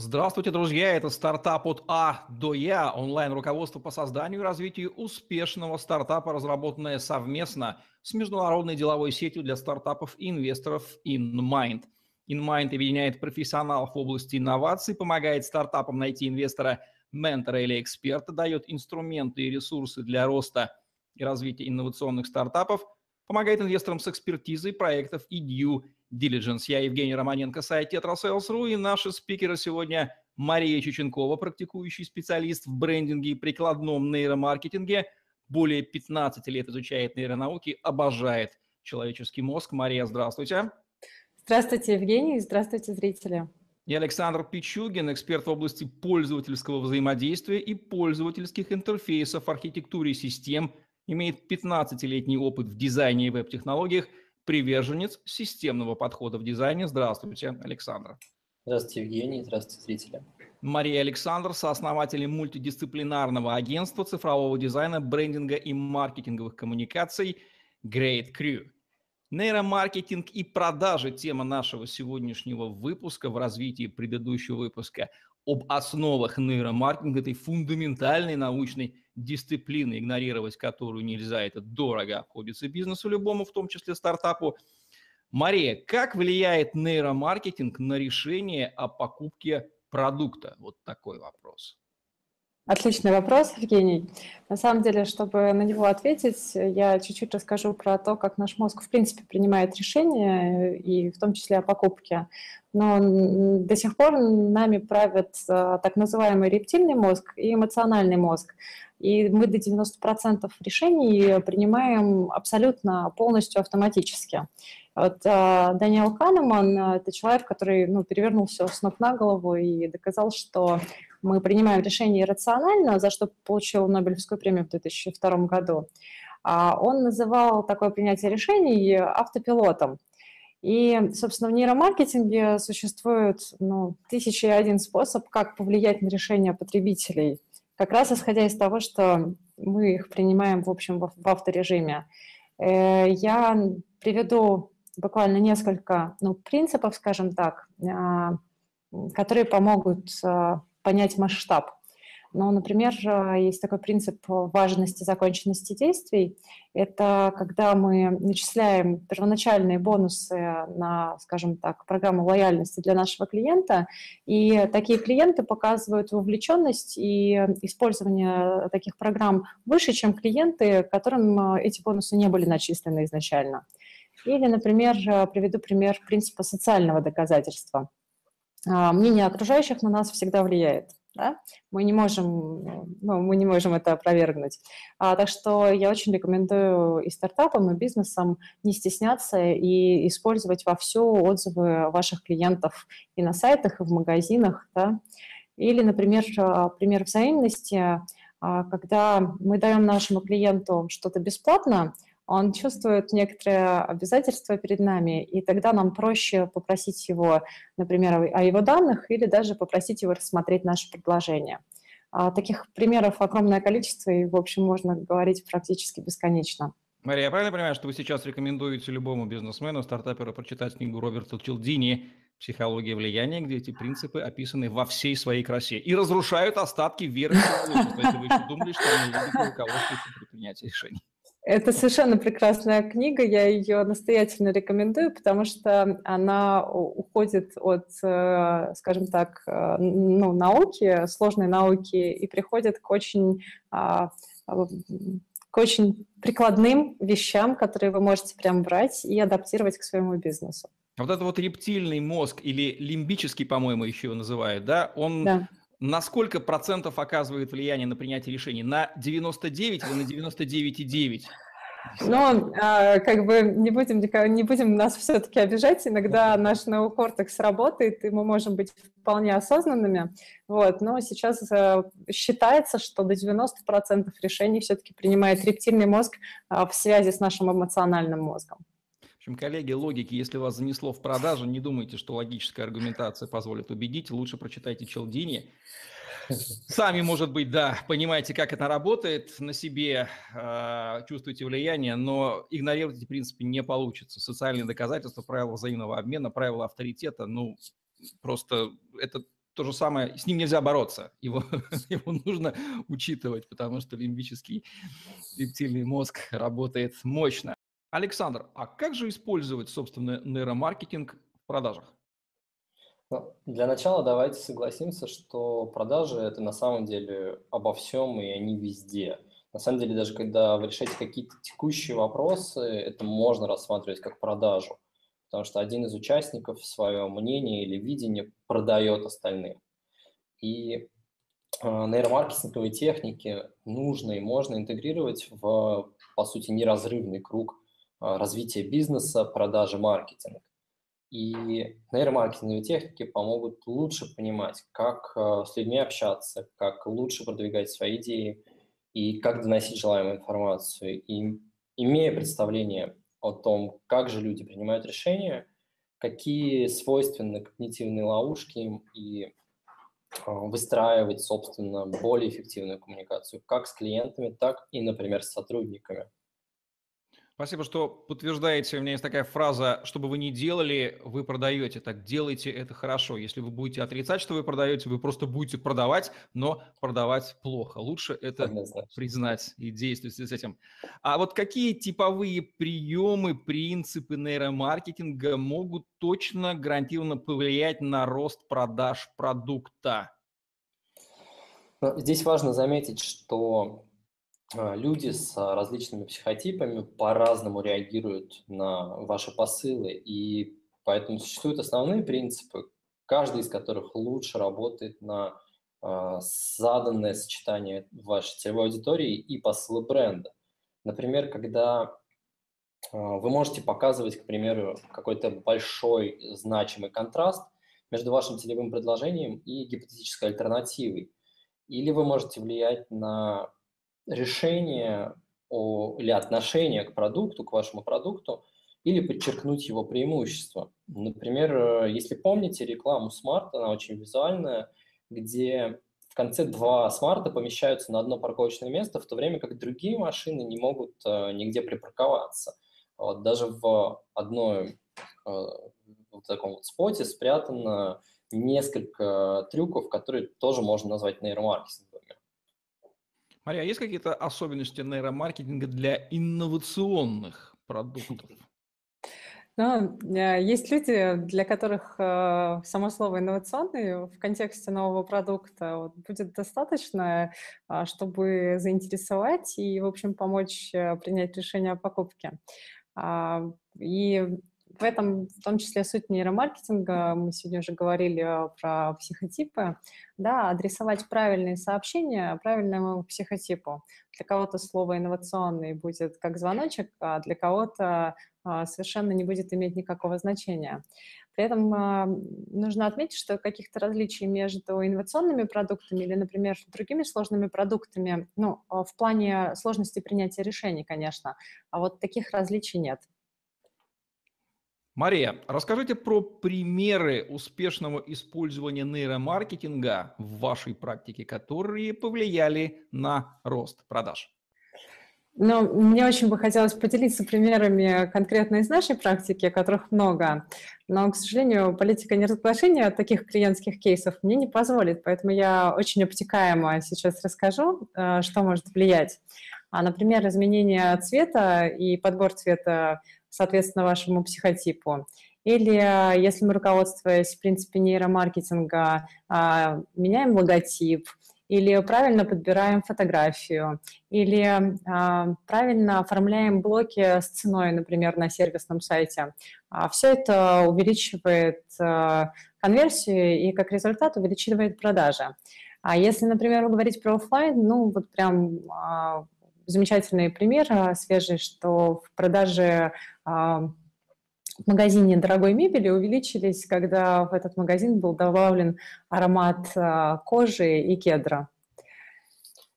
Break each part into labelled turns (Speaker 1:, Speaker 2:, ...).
Speaker 1: Здравствуйте, друзья! Это стартап от А до Я, онлайн-руководство по созданию и развитию успешного стартапа, разработанное совместно с международной деловой сетью для стартапов и инвесторов InMind. InMind объединяет профессионалов в области инноваций, помогает стартапам найти инвестора, ментора или эксперта, дает инструменты и ресурсы для роста и развития инновационных стартапов, помогает инвесторам с экспертизой проектов и due Diligence. Я Евгений Романенко, сайт Tetrasales.ru, и наши спикеры сегодня Мария Чеченкова, практикующий специалист в брендинге и прикладном нейромаркетинге, более 15 лет изучает нейронауки, обожает человеческий мозг. Мария, здравствуйте.
Speaker 2: Здравствуйте, Евгений, здравствуйте, зрители.
Speaker 1: И Александр Пичугин, эксперт в области пользовательского взаимодействия и пользовательских интерфейсов, архитектуре систем, имеет 15-летний опыт в дизайне и веб-технологиях – приверженец системного подхода в дизайне. Здравствуйте, Александр.
Speaker 3: Здравствуйте, Евгений. Здравствуйте, зрители.
Speaker 1: Мария Александр, сооснователь мультидисциплинарного агентства цифрового дизайна, брендинга и маркетинговых коммуникаций Great Crew. Нейромаркетинг и продажи – тема нашего сегодняшнего выпуска в развитии предыдущего выпуска об основах нейромаркетинга, этой фундаментальной научной дисциплины, игнорировать которую нельзя, это дорого обходится бизнесу любому, в том числе стартапу. Мария, как влияет нейромаркетинг на решение о покупке продукта? Вот такой вопрос.
Speaker 2: Отличный вопрос, Евгений. На самом деле, чтобы на него ответить, я чуть-чуть расскажу про то, как наш мозг в принципе принимает решения, и в том числе о покупке. Но до сих пор нами правят э, так называемый рептильный мозг и эмоциональный мозг. И мы до 90% решений принимаем абсолютно полностью автоматически. Вот э, Даниэл Канеман – это человек, который ну, перевернул все с ног на голову и доказал, что мы принимаем решения рационально, за что получил Нобелевскую премию в 2002 году. А он называл такое принятие решений автопилотом. И, собственно, в нейромаркетинге существует ну, тысяча и один способ, как повлиять на решения потребителей, как раз исходя из того, что мы их принимаем, в общем, в авторежиме. Э, я приведу буквально несколько ну, принципов, скажем так, а, которые помогут а, понять масштаб. Но, например, есть такой принцип важности законченности действий. Это когда мы начисляем первоначальные бонусы на, скажем так, программу лояльности для нашего клиента, и такие клиенты показывают вовлеченность и использование таких программ выше, чем клиенты, которым эти бонусы не были начислены изначально. Или, например, приведу пример принципа социального доказательства. А, мнение окружающих на нас всегда влияет. Да? Мы, не можем, ну, мы не можем это опровергнуть. А, так что я очень рекомендую и стартапам, и бизнесам не стесняться и использовать во все отзывы ваших клиентов и на сайтах, и в магазинах. Да? Или, например, а, пример взаимности, когда мы даем нашему клиенту что-то бесплатно – он чувствует некоторые обязательства перед нами, и тогда нам проще попросить его, например, о его данных или даже попросить его рассмотреть наше предложение. А таких примеров огромное количество, и, в общем, можно говорить практически бесконечно.
Speaker 1: Мария, я правильно понимаю, что вы сейчас рекомендуете любому бизнесмену, стартаперу прочитать книгу Роберта Челдини «Психология влияния», где эти принципы описаны во всей своей красе и разрушают остатки веры в вы еще думали, что они любят руководствуются при принятии решений.
Speaker 2: Это совершенно прекрасная книга, я ее настоятельно рекомендую, потому что она уходит от, э, скажем так, э, ну, науки, сложной науки, и приходит к очень, а, к очень прикладным вещам, которые вы можете прям брать и адаптировать к своему бизнесу.
Speaker 1: Вот это вот рептильный мозг или лимбический, по-моему, еще его называют, да, он да на сколько процентов оказывает влияние на принятие решений? На 99 или на 99,9?
Speaker 2: Но а, как бы не будем, не будем нас все-таки обижать. Иногда наш неокортекс работает, и мы можем быть вполне осознанными. Вот. Но сейчас а, считается, что до 90% решений все-таки принимает рептильный мозг а, в связи с нашим эмоциональным мозгом
Speaker 1: общем, коллеги, логики, если вас занесло в продажу, не думайте, что логическая аргументация позволит убедить. Лучше прочитайте Челдини. Сами, может быть, да, понимаете, как это работает, на себе э, чувствуете влияние, но игнорировать эти принципы не получится. Социальные доказательства, правила взаимного обмена, правила авторитета, ну, просто это то же самое, с ним нельзя бороться, его, его нужно учитывать, потому что лимбический рептильный мозг работает мощно. Александр, а как же использовать, собственно, нейромаркетинг в продажах?
Speaker 3: Ну, для начала давайте согласимся, что продажи – это на самом деле обо всем, и они везде. На самом деле, даже когда вы решаете какие-то текущие вопросы, это можно рассматривать как продажу, потому что один из участников свое мнение или видение продает остальным. И э, нейромаркетинговые техники нужно и можно интегрировать в, по сути, неразрывный круг э, развития бизнеса, продажи, маркетинга. И нейромаркетинговые техники помогут лучше понимать, как э, с людьми общаться, как лучше продвигать свои идеи и как доносить желаемую информацию. И имея представление о том, как же люди принимают решения, какие свойственны когнитивные ловушки им и э, выстраивать, собственно, более эффективную коммуникацию как с клиентами, так и, например, с сотрудниками.
Speaker 1: Спасибо, что подтверждаете. У меня есть такая фраза, что бы вы ни делали, вы продаете. Так делайте это хорошо. Если вы будете отрицать, что вы продаете, вы просто будете продавать, но продавать плохо. Лучше это признать и действовать с этим. А вот какие типовые приемы, принципы нейромаркетинга могут точно гарантированно повлиять на рост продаж продукта?
Speaker 3: Здесь важно заметить, что люди с а, различными психотипами по-разному реагируют на ваши посылы, и поэтому существуют основные принципы, каждый из которых лучше работает на а, заданное сочетание вашей целевой аудитории и посылы бренда. Например, когда вы можете показывать, к примеру, какой-то большой значимый контраст между вашим целевым предложением и гипотетической альтернативой. Или вы можете влиять на решение о, или отношение к продукту, к вашему продукту, или подчеркнуть его преимущества. Например, э, если помните рекламу Smart, она очень визуальная, где в конце два смарта помещаются на одно парковочное место, в то время как другие машины не могут э, нигде припарковаться. Вот, даже в одной э, в таком вот споте спрятано несколько трюков, которые тоже можно назвать нейромаркетингом.
Speaker 1: Мария, а есть какие-то особенности нейромаркетинга для инновационных продуктов?
Speaker 2: Ну, э, есть люди, для которых э, само слово инновационный в контексте нового продукта будет достаточно, э, чтобы заинтересовать и, в общем, помочь принять решение о покупке. А, и в этом в том числе суть нейромаркетинга. Мы сегодня уже говорили про психотипы. Да, адресовать правильные сообщения правильному психотипу. Для кого-то слово «инновационный» будет как звоночек, а для кого-то а, совершенно не будет иметь никакого значения. При этом а, нужно отметить, что каких-то различий между инновационными продуктами или, например, другими сложными продуктами, ну, в плане сложности принятия решений, конечно, а вот таких различий нет.
Speaker 1: Мария, расскажите про примеры успешного использования нейромаркетинга в вашей практике, которые повлияли на рост продаж.
Speaker 2: Ну, мне очень бы хотелось поделиться примерами конкретно из нашей практики, которых много. Но, к сожалению, политика неразглашения таких клиентских кейсов мне не позволит, поэтому я очень обтекаемо сейчас расскажу, э, что может влиять. А, например, изменение цвета и подбор цвета соответственно, вашему психотипу. Или если мы, руководствуясь в принципе нейромаркетинга, а, меняем логотип, или правильно подбираем фотографию, или а, правильно оформляем блоки с ценой, например, на сервисном сайте. А, все это увеличивает конверсию и как результат увеличивает продажи. А если, например, говорить про офлайн, ну вот прям замечательный пример свежий, что в продаже а, в магазине дорогой мебели увеличились, когда в этот магазин был добавлен аромат а, кожи и кедра.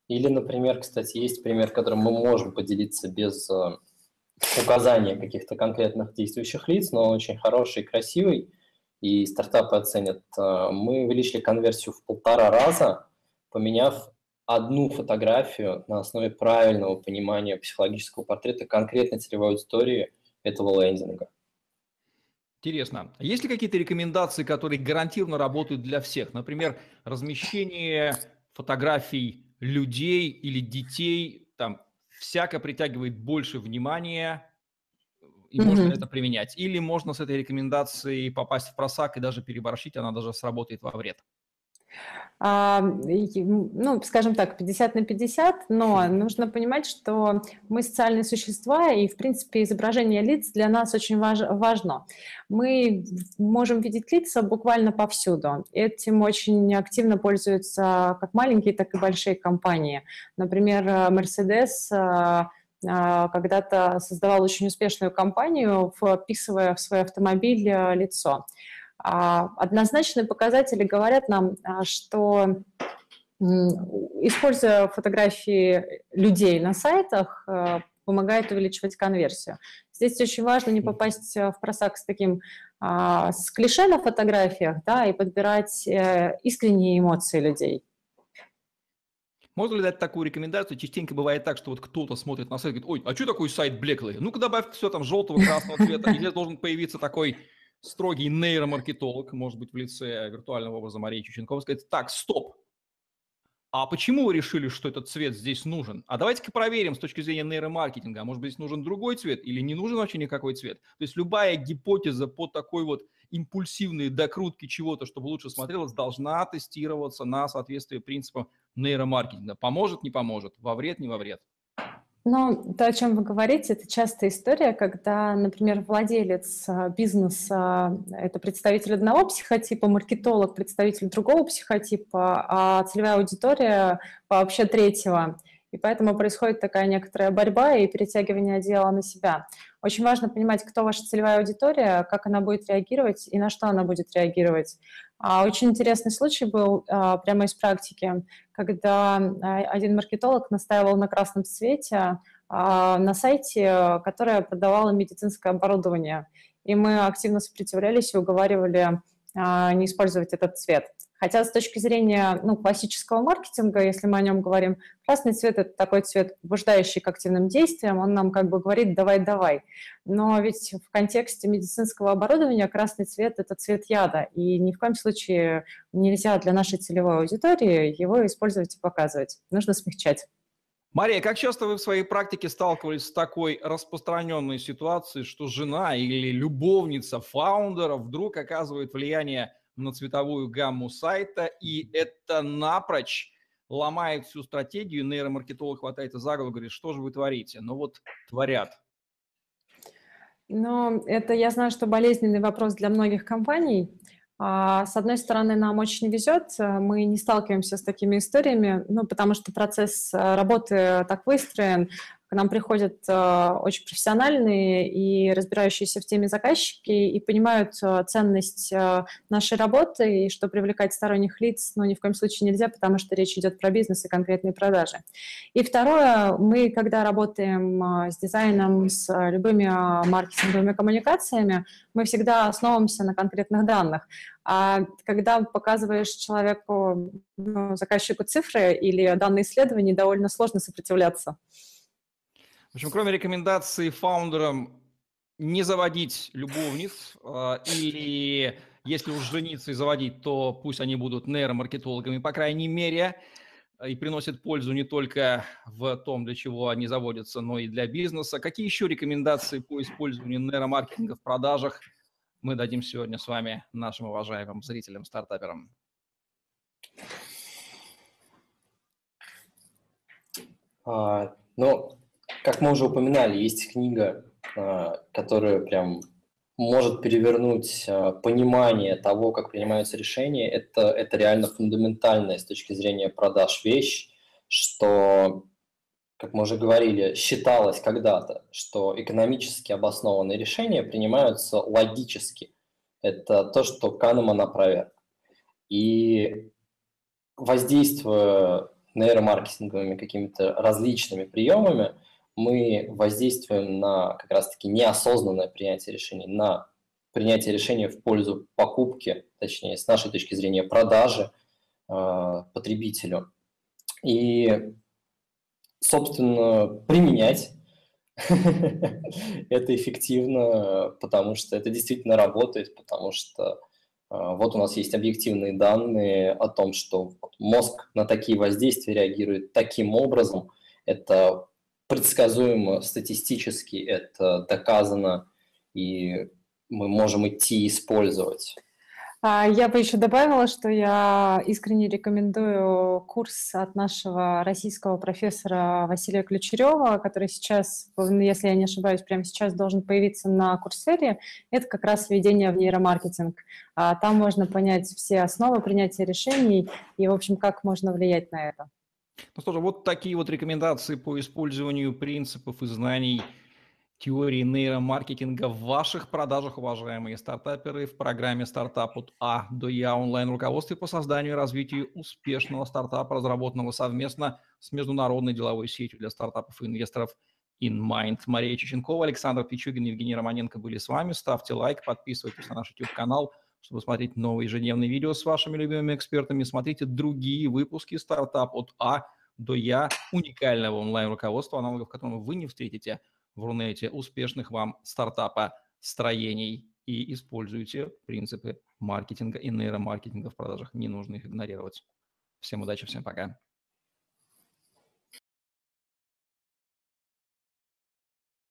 Speaker 3: Или, например, кстати, есть пример, которым мы можем поделиться без а, указания каких-то конкретных действующих лиц, но он очень хороший красивый, и стартапы оценят. Мы увеличили конверсию в полтора раза, поменяв одну фотографию на основе правильного понимания психологического портрета конкретной целевой аудитории этого лендинга.
Speaker 1: Интересно. А есть ли какие-то рекомендации, которые гарантированно работают для всех? Например, размещение фотографий людей или детей там всяко притягивает больше внимания, и mm-hmm. можно это применять. Или можно с этой рекомендацией попасть в просак и даже переборщить, она даже сработает во вред.
Speaker 2: А, ну, скажем так, 50 на 50, но нужно понимать, что мы социальные существа, и, в принципе, изображение лиц для нас очень важ, важно. Мы можем видеть лица буквально повсюду. Этим очень активно пользуются как маленькие, так и большие компании. Например, Mercedes а, а, когда-то создавал очень успешную компанию, вписывая в свой автомобиль лицо. А, однозначные показатели говорят нам, а, что используя фотографии людей на сайтах, а, помогает увеличивать конверсию. Здесь очень важно не попасть в просак с таким с клише на фотографиях, да, и подбирать э, искренние эмоции людей.
Speaker 1: Можно ли дать такую рекомендацию? Частенько бывает так, что вот кто-то смотрит на сайт и говорит, ой, а что такой сайт Blackly? Ну-ка добавь все там желтого, красного цвета. Или должен появиться такой строгий нейромаркетолог, может быть, в лице виртуального образа Марии Чученковой, сказать, так, стоп, а почему вы решили, что этот цвет здесь нужен? А давайте-ка проверим с точки зрения нейромаркетинга, а может быть, здесь нужен другой цвет или не нужен вообще никакой цвет? То есть любая гипотеза по такой вот импульсивной докрутке чего-то, чтобы лучше смотрелось, должна тестироваться на соответствие принципам нейромаркетинга. Поможет, не поможет, во вред, не во вред.
Speaker 2: Но то, о чем вы говорите, это частая история, когда, например, владелец а, бизнеса – это представитель одного психотипа, маркетолог – представитель другого психотипа, а целевая аудитория вообще третьего. И поэтому происходит такая некоторая борьба и перетягивание дела на себя. Очень важно понимать, кто ваша целевая аудитория, как она будет реагировать и на что она будет реагировать. А, очень интересный случай был а, прямо из практики, когда а, один маркетолог настаивал на красном цвете на сайте, которое продавало медицинское оборудование. И мы активно сопротивлялись и уговаривали не использовать этот цвет. Хотя с точки зрения ну, классического маркетинга, если мы о нем говорим, красный цвет – это такой цвет, побуждающий к активным действиям, он нам как бы говорит «давай-давай». Но ведь в контексте медицинского оборудования красный цвет – это цвет яда, и ни в коем случае нельзя для нашей целевой аудитории его использовать и показывать. Нужно смягчать.
Speaker 1: Мария, как часто вы в своей практике сталкивались с такой распространенной ситуацией, что жена или любовница фаундера вдруг оказывает влияние на цветовую гамму сайта, и это напрочь ломает всю стратегию. Нейромаркетолог хватается за голову, говорит, что же вы творите? Ну вот творят.
Speaker 2: Ну, это я знаю, что болезненный вопрос для многих компаний. А, с одной стороны, нам очень везет, мы не сталкиваемся с такими историями, ну, потому что процесс э, работы так выстроен, к нам приходят э, очень профессиональные и разбирающиеся в теме заказчики и понимают э, ценность э, нашей работы и что привлекать сторонних лиц, ну, ни в коем случае нельзя, потому что речь идет про бизнес и конкретные продажи. И второе, мы, когда работаем с дизайном, с любыми маркетинговыми коммуникациями, мы всегда основываемся на конкретных данных. А когда показываешь человеку, ну, заказчику цифры или данные исследований, довольно сложно сопротивляться.
Speaker 1: В общем, кроме рекомендаций фаундерам не заводить любовниц э, или если уж жениться и заводить, то пусть они будут нейромаркетологами, по крайней мере, и приносят пользу не только в том, для чего они заводятся, но и для бизнеса. Какие еще рекомендации по использованию нейромаркетинга в продажах мы дадим сегодня с вами нашим уважаемым зрителям, стартаперам?
Speaker 3: А, ну, как мы уже упоминали, есть книга, а, которая прям может перевернуть а, понимание того, как принимаются решения. Это, это реально фундаментальная с точки зрения продаж вещь, что, как мы уже говорили, считалось когда-то, что экономически обоснованные решения принимаются логически. Это то, что Канеман опроверг. И воздействуя нейромаркетинговыми какими-то различными приемами – мы воздействуем на как раз-таки неосознанное принятие решений, на принятие решения в пользу покупки, точнее, с нашей точки зрения, продажи э, потребителю. И, собственно, применять Это эффективно, потому что это действительно работает, потому что а, вот у нас есть объективные данные о том, что мозг на такие воздействия реагирует таким образом. Это предсказуемо статистически, это доказано, и мы можем идти использовать.
Speaker 2: А, я бы еще добавила, что я искренне рекомендую курс от нашего российского профессора Василия Ключерева, который сейчас, если я не ошибаюсь, прямо сейчас должен появиться на Курсере. Это как раз введение в нейромаркетинг. А, там можно понять все основы принятия решений и, в общем, как можно влиять на это.
Speaker 1: Ну что же, вот такие вот рекомендации по использованию принципов и знаний – теории нейромаркетинга в ваших продажах, уважаемые стартаперы, в программе «Стартап от А до Я» онлайн-руководстве по созданию и развитию успешного стартапа, разработанного совместно с международной деловой сетью для стартапов и инвесторов InMind. Мария Чеченкова, Александр Пичугин, Евгений Романенко были с вами. Ставьте лайк, подписывайтесь на наш YouTube-канал, чтобы смотреть новые ежедневные видео с вашими любимыми экспертами. Смотрите другие выпуски «Стартап от А до Я», уникального онлайн-руководства, аналогов которого вы не встретите – в Рунете успешных вам стартапа строений и используйте принципы маркетинга и нейромаркетинга в продажах. Не нужно их игнорировать. Всем удачи, всем пока.